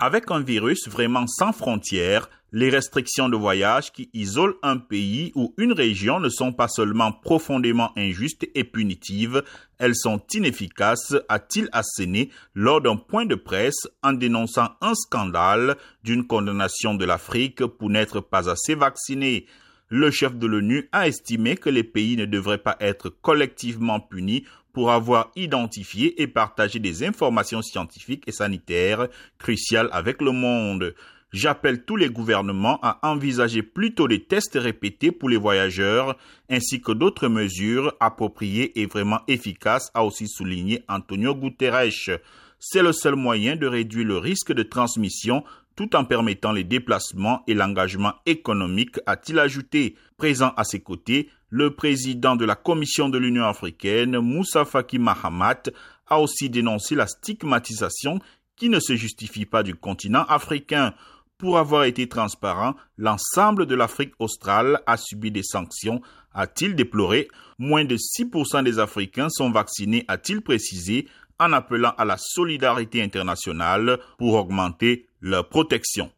Avec un virus vraiment sans frontières, les restrictions de voyage qui isolent un pays ou une région ne sont pas seulement profondément injustes et punitives, elles sont inefficaces, a-t-il asséné lors d'un point de presse en dénonçant un scandale d'une condamnation de l'Afrique pour n'être pas assez vaccinée. Le chef de l'ONU a estimé que les pays ne devraient pas être collectivement punis pour avoir identifié et partagé des informations scientifiques et sanitaires cruciales avec le monde. J'appelle tous les gouvernements à envisager plutôt des tests répétés pour les voyageurs ainsi que d'autres mesures appropriées et vraiment efficaces, a aussi souligné Antonio Guterres. C'est le seul moyen de réduire le risque de transmission tout en permettant les déplacements et l'engagement économique, a-t-il ajouté. Présent à ses côtés, le président de la Commission de l'Union africaine, Moussa Faki Mahamat, a aussi dénoncé la stigmatisation qui ne se justifie pas du continent africain. Pour avoir été transparent, l'ensemble de l'Afrique australe a subi des sanctions, a-t-il déploré. Moins de 6% des Africains sont vaccinés, a-t-il précisé, en appelant à la solidarité internationale pour augmenter leur protection.